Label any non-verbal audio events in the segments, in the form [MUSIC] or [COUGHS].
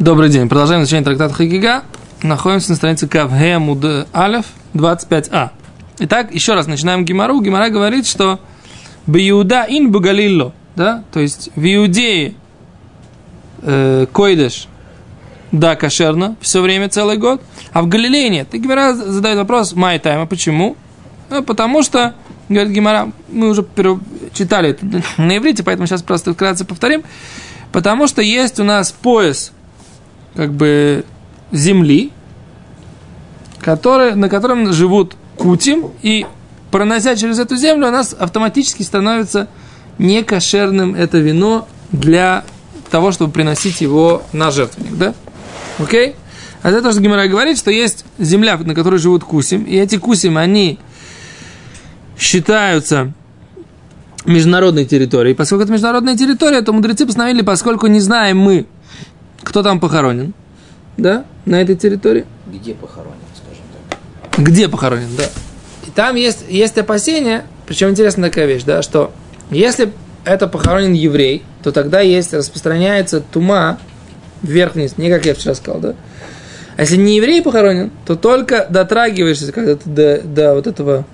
Добрый день. Продолжаем изучение трактата Хагига. Находимся на странице Кавге Муд Алев 25а. Итак, еще раз начинаем Гимару. Гимара говорит, что Биуда ин Бугалилло, да, то есть в Иудее э, койдеш, да, кошерно, все время, целый год, а в Галилее нет. И Гимара задает вопрос, май тайма, почему? Ну, потому что, говорит Гимара, мы уже читали это на иврите, поэтому сейчас просто вкратце повторим, потому что есть у нас пояс как бы земли, который, на котором живут кутим, и пронося через эту землю, у нас автоматически становится некошерным это вино для того, чтобы приносить его на жертвенник, да? Окей? А это то, что Гимара говорит, что есть земля, на которой живут кусим, и эти кусим, они считаются международной территорией. Поскольку это международная территория, то мудрецы постановили, поскольку не знаем мы, кто там похоронен? Да, на этой территории. Где похоронен, скажем так. Где похоронен, да. И там есть, есть опасение, причем интересная такая вещь, да, что если это похоронен еврей, то тогда есть, распространяется тума вверх-вниз, не как я вчера сказал, да. А если не еврей похоронен, то только дотрагиваешься когда-то до, до вот этого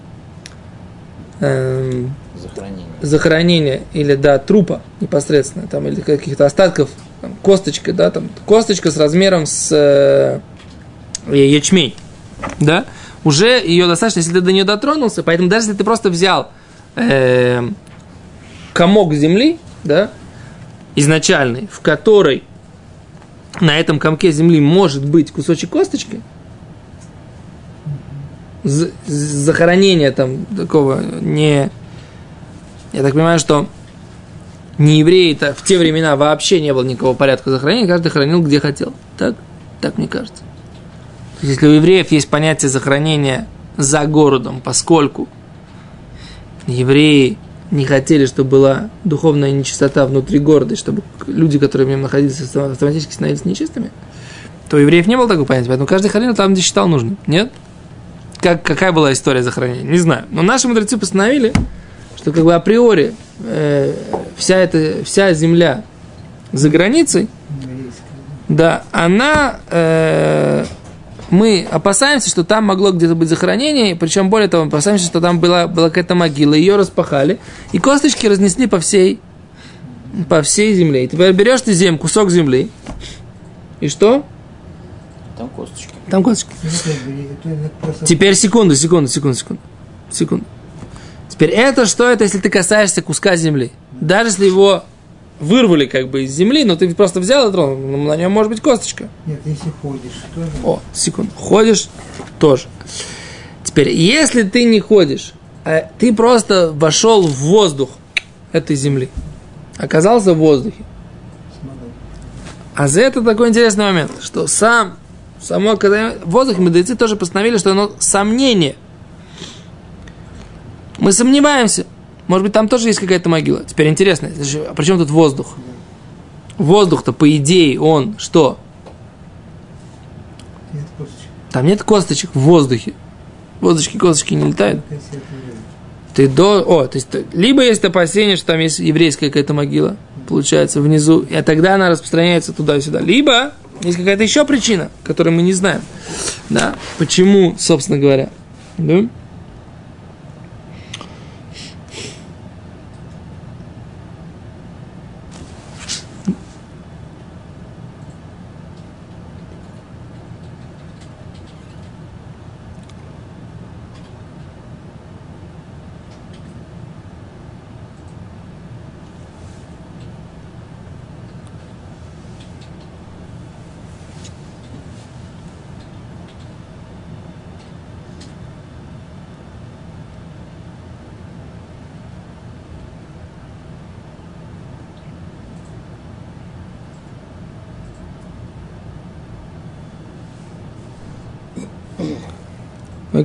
эм, захоронения. захоронения или до трупа непосредственно, там, или каких-то остатков там, косточка, да, там, косточка с размером с э, ячмень, да, уже ее достаточно, если ты до нее дотронулся, поэтому даже если ты просто взял э, комок земли, да, изначальный, в которой на этом комке земли может быть кусочек косточки, захоронение там такого не... Я так понимаю, что не евреи-то в те времена вообще не было никакого порядка захоронения, каждый хранил где хотел. Так? Так мне кажется. То есть, если у евреев есть понятие захоронения за городом, поскольку евреи не хотели, чтобы была духовная нечистота внутри города, и чтобы люди, которые в нем находились, автоматически становились нечистыми, то у евреев не было такого понятия. Поэтому каждый хранил там, где считал нужным. Нет? Как, какая была история захоронения? Не знаю. Но наши мудрецы постановили, что как бы априори э, вся эта вся земля за границей, да, она э, мы опасаемся, что там могло где-то быть захоронение, причем более того, опасаемся, что там была, была какая-то могила, ее распахали, и косточки разнесли по всей, по всей земле. И теперь берешь ты землю, кусок земли, и что? Там косточки. Там косточки. Теперь секунду, секунду, секунду, секунду. Секунду. Теперь это что это, если ты касаешься куска земли? Даже если его вырвали как бы из земли, но ты просто взял и тронул, на нем может быть косточка. Нет, если ходишь, тоже. О, секунду. Ходишь тоже. Теперь, если ты не ходишь, а ты просто вошел в воздух этой земли, оказался в воздухе. А за это такой интересный момент, что сам, само, когда в воздухе мудрецы тоже постановили, что оно сомнение – мы сомневаемся. Может быть, там тоже есть какая-то могила. Теперь интересно, а при чем тут воздух? Воздух-то, по идее, он что? Нет косточек. Там нет косточек в воздухе. Воздушки, косточки не летают. Ты до... О, то есть, либо есть опасение, что там есть еврейская какая-то могила, получается, внизу, и тогда она распространяется туда-сюда. Либо есть какая-то еще причина, которую мы не знаем. Да? Почему, собственно говоря. Да?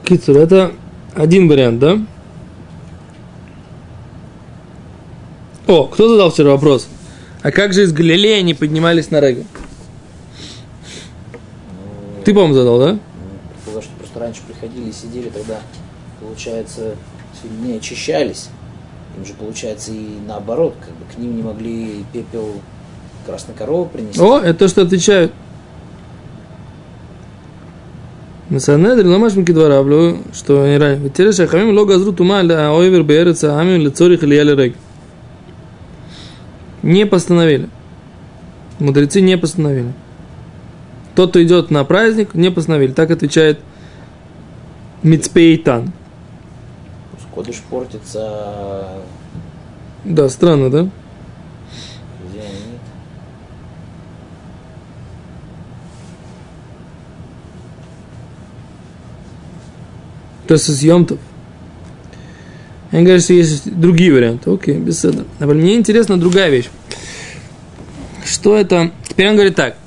Кицур, это один вариант, да? О, кто задал вчера вопрос? А как же из Галилеи они поднимались на Регу? Ну, Ты, по-моему, задал, да? Потому что просто раньше приходили, сидели, тогда, получается, не очищались. Им же, получается, и наоборот, как бы к ним не могли пепел красной коровы принести. О, это то, что отвечают. На Санедрин ломаш микидваравлю, что не рай. Теперь шахамим ло газру тума ойвер беерца амим лицорих или яли рег. Не постановили. Мудрецы не постановили. Тот, кто идет на праздник, не постановили. Так отвечает Мицпейтан. Кодыш портится, Да, странно, да? где они? То есть с Йомтов. Они говорят, что есть другие варианты. Окей, без этого. Мне интересна другая вещь. Что это? Теперь он говорит так.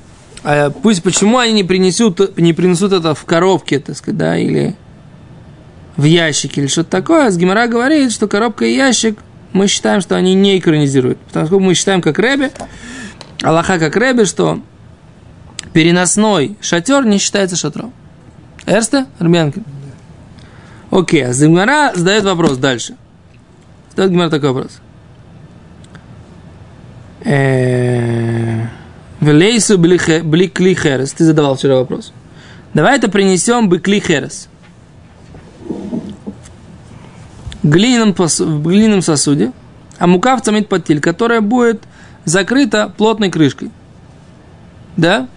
А пусть почему они не принесут, не принесут это в коробке, так сказать, да, или в ящике, или что-то такое. С Гимара говорит, что коробка и ящик, мы считаем, что они не экранизируют. Потому что мы считаем, как Рэбе, Аллаха как Рэбе, что переносной шатер не считается шатром. Эрсте, Армянкин? Окей, а Гимара задает вопрос дальше. Задает Гимара такой вопрос. Э, Велейсу бли херес. Ты задавал вчера вопрос. Давай это принесем бы кли херес. В глиняном сосуде, а мука в цамит потиль, которая будет закрыта плотной крышкой. Да?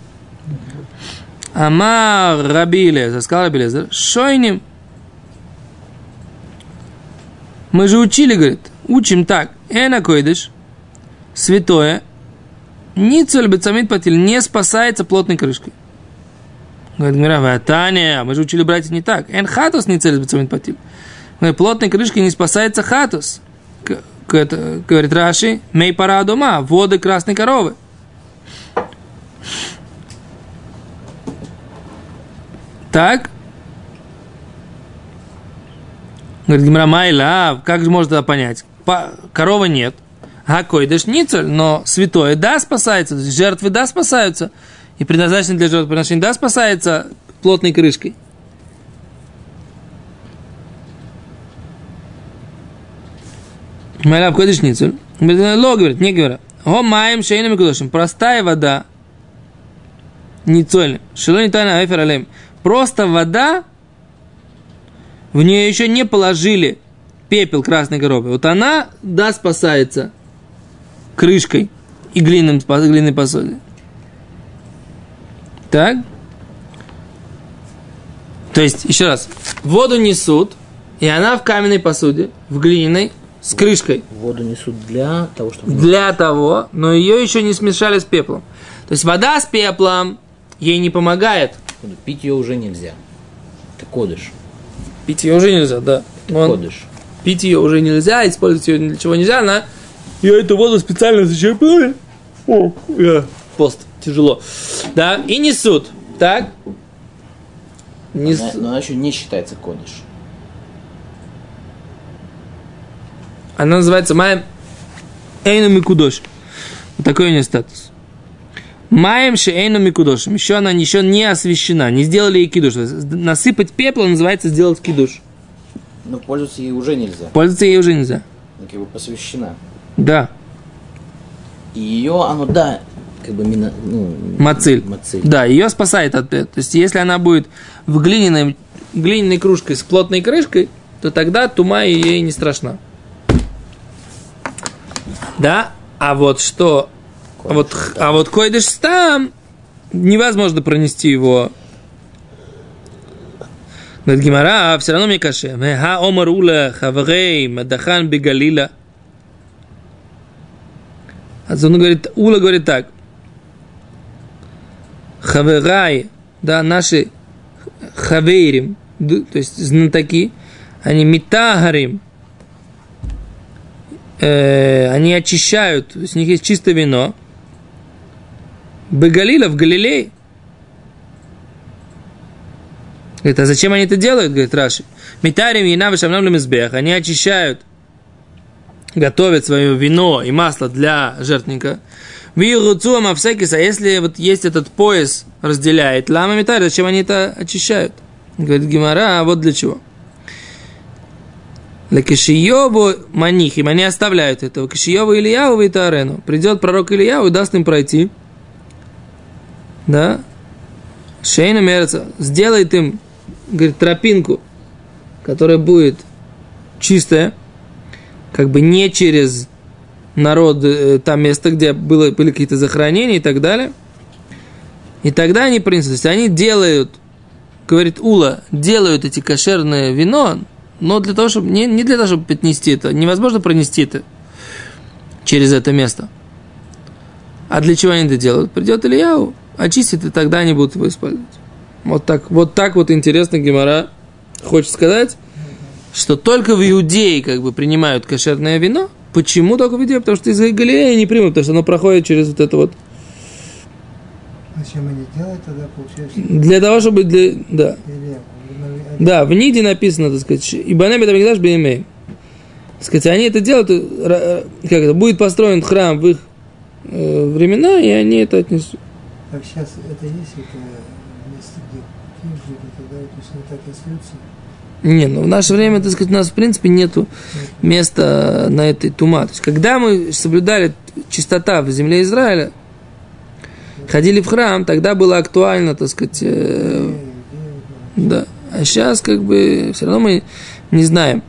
Ама Рабиле, сказал Рабилезер, шойним. Мы же учили, говорит, учим так. Эна койдыш, святое, Ницель бецамит патиль не спасается плотной крышкой. Говорит, Гмира, Таня, мы же учили братья не так. Эн хатус ницель бецамит патиль. Плотной крышкой не спасается хатус. Говорит Раши, мей пара дома, воды красной коровы. Так? Говорит, Гимра Майла, как же можно это понять? Коровы нет. Гакой ницель, но святое да спасается, жертвы да спасаются. И предназначены для жертвоприношения да спасается плотной крышкой. Майла обходишь ницель. Ло говорит, не говорит. Го маем шейнами кудошим. Простая вода. Ницель. Шило не тайна алем. Просто вода, в нее еще не положили пепел красной коровы. Вот она, да, спасается крышкой и глиняным, глиняной посуде. Так? То есть, еще раз, воду несут, и она в каменной посуде, в глиняной, с крышкой. Воду несут для того, чтобы... Для того, но ее еще не смешали с пеплом. То есть вода с пеплом ей не помогает. Пить ее уже нельзя. Это кодыш. Пить ее уже нельзя, да. Но он- Кодыш. пить ее уже нельзя, использовать ее для чего нельзя, она я эту воду специально зачерпнули. О, я. Пост, тяжело. Да, и несут. Так? Нес- Она- Но она еще не считается кодыш. Она называется Маем Эйну Микудош. Вот такой у нее статус. Маем Шейну Микудошем. Еще она еще не освящена. Не сделали ей кидуш. Насыпать пепла называется сделать кидуш. Но пользоваться ей уже нельзя. Пользоваться ей уже нельзя. Она как бы посвящена. Да. И ее, оно, да, как бы мина, ну, Мациль. Мациль. Да, ее спасает от. То есть, если она будет в глиняной, глиняной кружкой с плотной крышкой, то тогда тума ей не страшна. Да? А вот что... А вот, а вот койдыш там невозможно пронести его. Говорит Гимара, а все равно мне каше. Ха омар ула хаврей мадахан бегалила. А он говорит, Ула говорит так. Хаверай, да, наши хаверим, то есть знатоки, они митагарим, э, они очищают, у них есть чистое вино. Бегалила в Галилее. Говорит, а зачем они это делают, говорит Раши? Митарим и навышамнам лемизбех. Они очищают, готовят свое вино и масло для жертвника. Вируцуам авсекиса, если вот есть этот пояс, разделяет, лама митарь, зачем они это очищают? Говорит Гимара, а вот для чего? Лакишиеву манихим, они оставляют этого. Кишиеву Ильяву и Тарену. Придет пророк Ильяву и даст им пройти. Да? Шейна мерца. Сделает им говорит, тропинку, которая будет чистая, как бы не через народ, э, там место, где было, были какие-то захоронения и так далее. И тогда они принесут, то есть они делают, говорит Ула, делают эти кошерное вино, но для того, чтобы, не, не для того, чтобы отнести это, невозможно пронести это через это место. А для чего они это делают? Придет Ильяу, очистит, и тогда они будут его использовать. Вот так вот, так вот интересно Гемора хочет сказать, что только в Иудее как бы принимают кошерное вино. Почему только в Иудее? Потому что из Галилеи не примут, потому что оно проходит через вот это вот. Зачем они делают тогда, получается? Для того, чтобы для... Да. Или, Да, в Ниде написано, так сказать, Ибанем это Мигдаш Беймей. Так сказать, они это делают, э, ра- как это, будет построен храм в их э, времена, и они это отнесут. Как сейчас это есть, это место, где книжки и так далее, то есть они так и остаются. Не, ну в наше время, так сказать, у нас в принципе нету места на этой тума. То есть, когда мы соблюдали чистота в земле Израиля, ходили в храм, тогда было актуально, так сказать, э, да. А сейчас как бы все равно мы не знаем,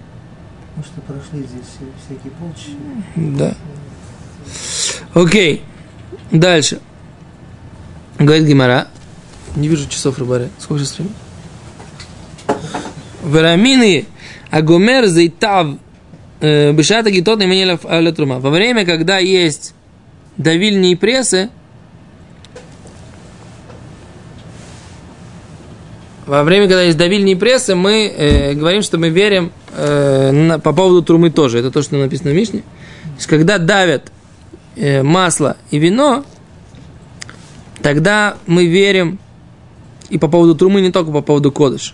Потому что прошли здесь всякие полчища. да. Окей, дальше. Говорит Гимара. Не вижу часов рыбары. Сколько сейчас времени? Верамины агомер зейтав э, бешата гитот именелев алетрума. Во время, когда есть давильни и прессы, во время, когда есть давильни и прессы, мы э, говорим, что мы верим э, на- по поводу трумы тоже. Это то, что написано в Мишне. То есть, когда давят э, масло и вино, тогда мы верим и по поводу трумы, не только по поводу кодыша.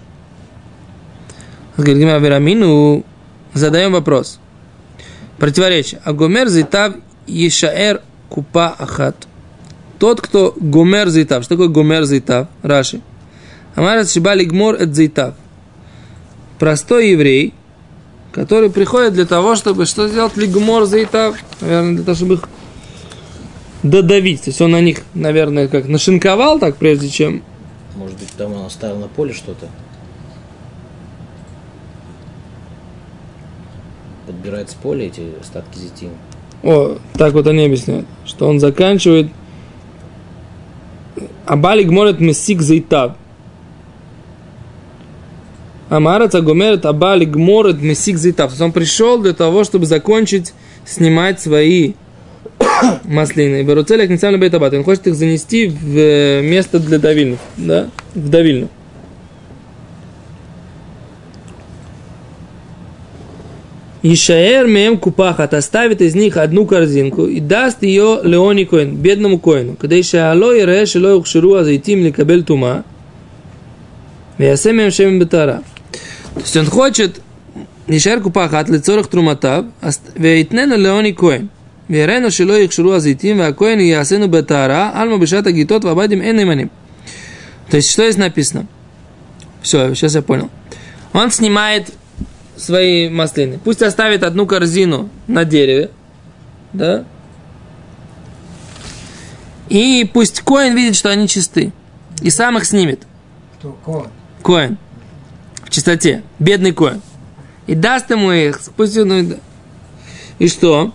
Говорит Верамину, задаем вопрос. Противоречие. Агомер зитав ешаэр купа ахат. Тот, кто гомер зитав. Что такое гомер зитав? Раши. Амарат шибали гмор эт зитав. Простой еврей, который приходит для того, чтобы что сделать лигмор зитав. Наверное, для того, чтобы их додавить. То есть он на них, наверное, как нашинковал так, прежде чем Может быть, там он оставил на поле что-то. Подбирает с поля эти остатки зетина. О, так вот они объясняют, что он заканчивает Абали гморет месик зейтав. Амарат агомерет абали гморет месик зейтав. То есть он пришел для того, чтобы закончить снимать свои [COUGHS] маслины. Беруцелек не сам бейтабат. Он хочет их занести в э, место для давильных, да, в давильну. Ишаэр мем купахат оставит из них одну корзинку и даст ее Леони Коин, бедному Коину. Когда Ишаало и Реш Ило Ухширу Азайтим Ликабель Тума, Вясем Шем Бетара. То есть он хочет Ишаэр купахат лицорах труматав, вейтнена Леони Коин. ויראינו שלא יכשרו הזיתים והכהן יעשינו בטהרה, עלמא בשעת הגיטות והבדים אין נאמנים. То есть, что здесь написано? Все, сейчас я понял. Он снимает свои маслины. Пусть оставит одну корзину на дереве, да? И пусть коин видит, что они чисты. И сам их снимет. Кто? Кого? Коин. В чистоте. Бедный коин. И даст ему их. Пусть он... и- И что?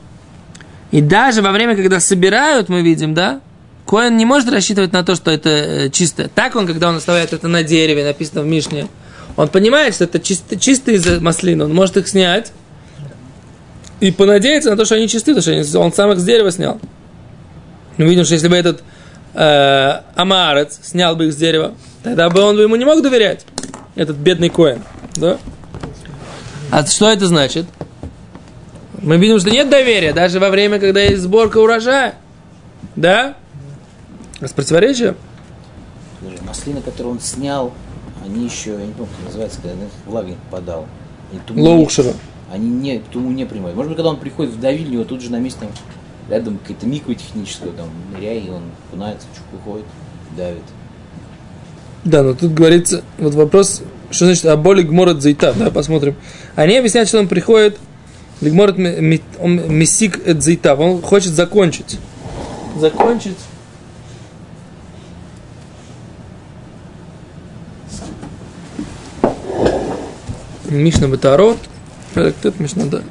И даже во время, когда собирают, мы видим, да? Коин не может рассчитывать на то, что это э, чисто. Так он, когда он оставляет это на дереве, написано в Мишне, он понимает, что это чисто, чистые маслины, он может их снять и понадеяться на то, что они чисты, потому что он сам их с дерева снял. Мы видим, что если бы этот э, амарец снял бы их с дерева, тогда бы он бы ему не мог доверять, этот бедный коин. Да? А что это значит? Мы видим, что нет доверия даже во время, когда есть сборка урожая. Да? С противоречием? Маслины, которые он снял, они еще, я не помню, как называется, когда влага не попадала. Они не- Лоукшера. Они не, туму не принимают. Может быть, когда он приходит в давильню, его тут же на месте там, рядом какая-то миква техническая, там, ныряй, и он кунается, чук выходит, давит. Да, но тут говорится, вот вопрос, что значит аболи гморот зайта, да, посмотрим. Они объясняют, что он приходит, гморот месик зайта, он хочет закончить. Закончить. Мишна Батарот. Кто это Мишна да?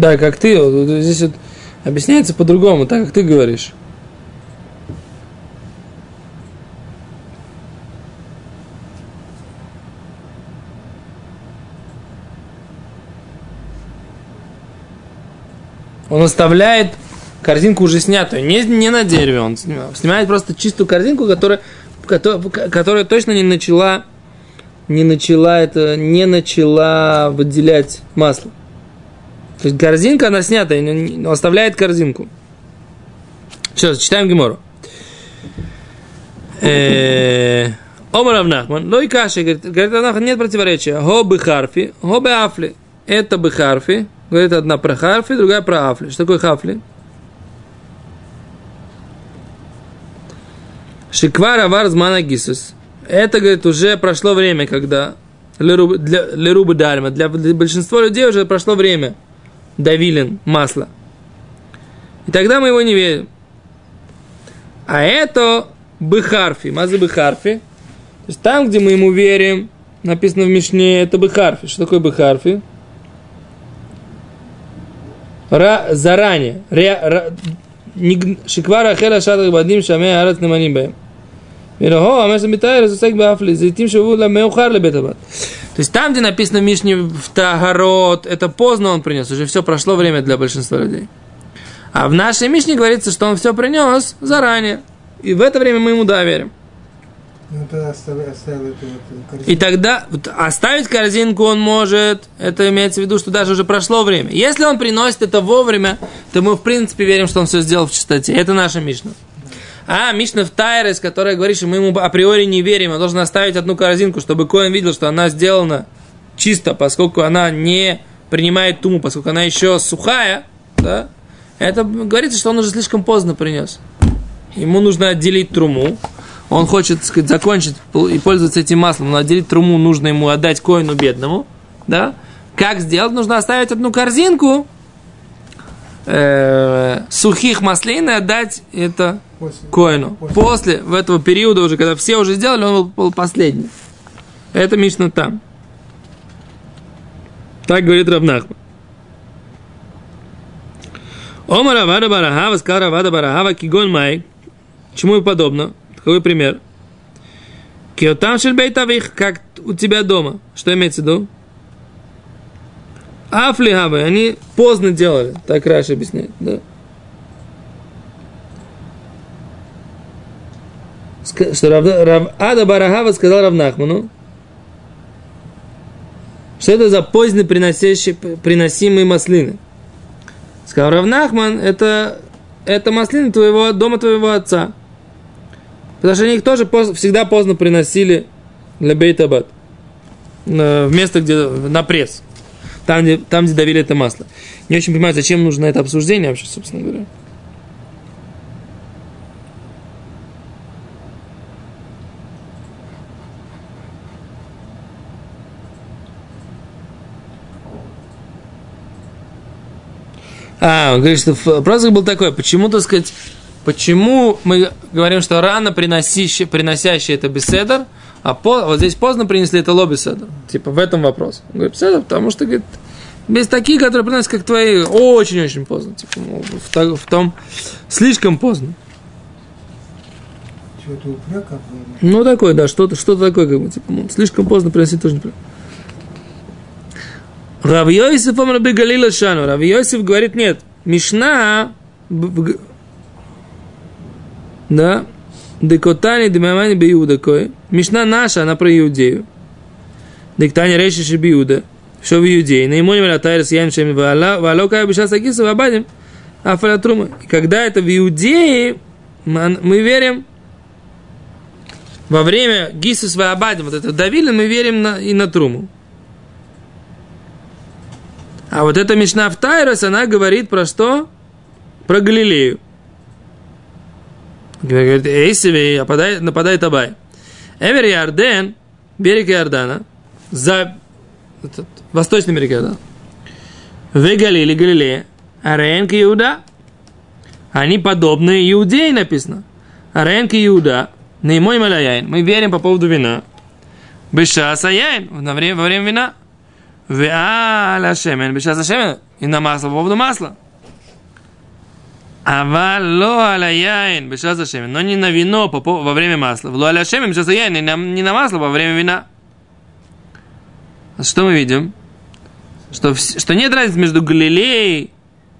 Да, как ты, вот здесь вот объясняется по-другому, так как ты говоришь. Он оставляет корзинку уже снятую, не, не на дереве он снимает, снимает просто чистую корзинку, которая, которая, которая точно не начала, не начала это, не начала выделять масло. То есть корзинка, она снята, оставляет корзинку. Сейчас, читаем Гемору. Э, Омар Авнахман, ну и каши, говорит, говорит Авнахман, нет противоречия. Хо бы харфи, хо бы афли. Это бы харфи, говорит одна про харфи, другая про афли. Что такое хафли? Шиквар авар гисус. Это, говорит, уже прошло время, когда лерубы дальма. Для, для большинства людей уже прошло время давилин, масло. И тогда мы его не верим. А это быхарфи, мазы быхарфи. То есть там, где мы ему верим, написано в Мишне, это быхарфи. Что такое быхарфи? Ра, заранее. Ре, ра, шиквара хера шатах бадим шаме арат неманим бэм. Мирахо, амэш митайр, засек бафли, зитим шаву ла меухар ле бетабат. То есть там, где написано в Мишне в Тагород, это поздно он принес, уже все прошло время для большинства людей. А в нашей Мишне говорится, что он все принес заранее. И в это время мы ему доверим. Ну, тогда оставил, оставил эту, эту И тогда оставить корзинку он может, это имеется в виду, что даже уже прошло время. Если он приносит это вовремя, то мы в принципе верим, что он все сделал в чистоте. Это наша Мишна. А Мишна в Тайрес, которая говорит, что мы ему априори не верим, он должен оставить одну корзинку, чтобы Коин видел, что она сделана чисто, поскольку она не принимает туму, поскольку она еще сухая, да, это говорится, что он уже слишком поздно принес. Ему нужно отделить труму. Он хочет, так сказать, закончить и пользоваться этим маслом, но отделить труму нужно ему отдать коину бедному. Да? Как сделать? Нужно оставить одну корзинку э, сухих маслин и отдать это После. Коину. После. После, в этого периода уже, когда все уже сделали, он был последний. Это Мишна там. Так говорит Равнахма. Омар Авада Барахава, сказал Авада Барахава, Кигон Май. Чему и подобно. Какой пример? Киотам Шельбейтавих, как у тебя дома. Что имеется в виду? Афлихавы, они поздно делали. Так Раша объясняет, да. Что Рав, Рав Ада Барахава сказал Равнахману, что это за поздно приносимые маслины. Сказал Равнахман, это, это маслины твоего, дома твоего отца. Потому что они их тоже поздно, всегда поздно приносили для бейтабад. В место, где на пресс. Там где, там, где давили это масло. Не очень понимаю, зачем нужно это обсуждение вообще, собственно говоря. А, он говорит, что вопрос был такой, почему, так сказать, почему мы говорим, что рано приносящий, приносящий это беседер, а по, вот здесь поздно принесли это лоббиседер. Типа в этом вопрос. Он говорит, беседер, потому что, говорит, есть такие, которые приносят, как твои, очень-очень поздно. Типа, ну, в, в том, слишком поздно. Упрек Ну, такое, да, что-то что такое, как бы, типа, ну, слишком поздно приносить тоже неправильно. Рав Йосиф Раби Галила Шану. Рав говорит, нет, Мишна, да, Декотани Биуда кой. Мишна наша, она про Иудею. Дектани Решиши Биуда. Что в Иудее. На ему не Тайрс Ян Шеми Валока Абиша Сагиса Вабадим Афалатрума. Когда это в Иудее, мы верим, во время Гисус Ваабадим, вот это давили, мы верим на, и на Труму. А вот эта Мишна в Тайрос, она говорит про что? Про Галилею. Говорит, эй, себе, нападает, нападает Абай. Эвер Ярден, берег Иордана, за этот, восточный берег Иордана. В Галиле, Галилея, Аренка Иуда, они подобны Иудеи написано. Аренка Иуда, Неймой Маляяин. Мы верим по поводу вина. Беша Саяин, во время, во время вина. Веаля Шемен, Беша Шемен. И на масло по поводу масла. Авал ло аля яин бешаса шемен, но не на вино по, по, во время масла. Ло аля шемен бешаса яин, не на, не на масло во время вина. Что мы видим? Что, что нет разницы между Галилеей,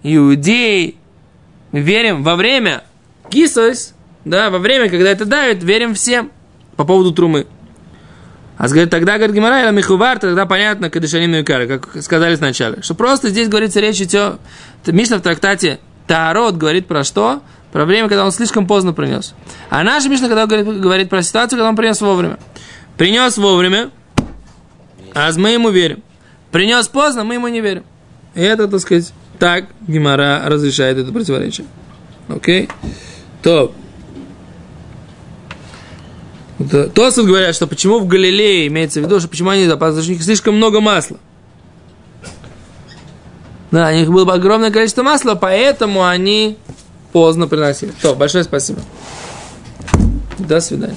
Иудеей. Мы верим во время кисос, да, во время, когда это давит, верим всем по поводу трумы. А говорит, тогда, говорит Гимара, или Михувар, тогда понятно, Кадышанин и как сказали сначала. Что просто здесь говорится речь идет, Мишна в трактате Таарот говорит про что? Про время, когда он слишком поздно принес. А наша Мишна, когда говорит, говорит про ситуацию, когда он принес вовремя. Принес вовремя, а мы ему верим. Принес поздно, мы ему не верим. И это, так сказать, так Гимара разрешает это противоречие. Окей? То. Тосов говорят, что почему в Галилее имеется в виду, что почему они запасают, у слишком много масла. Да, у них было огромное количество масла, поэтому они поздно приносили. То, большое спасибо. До свидания.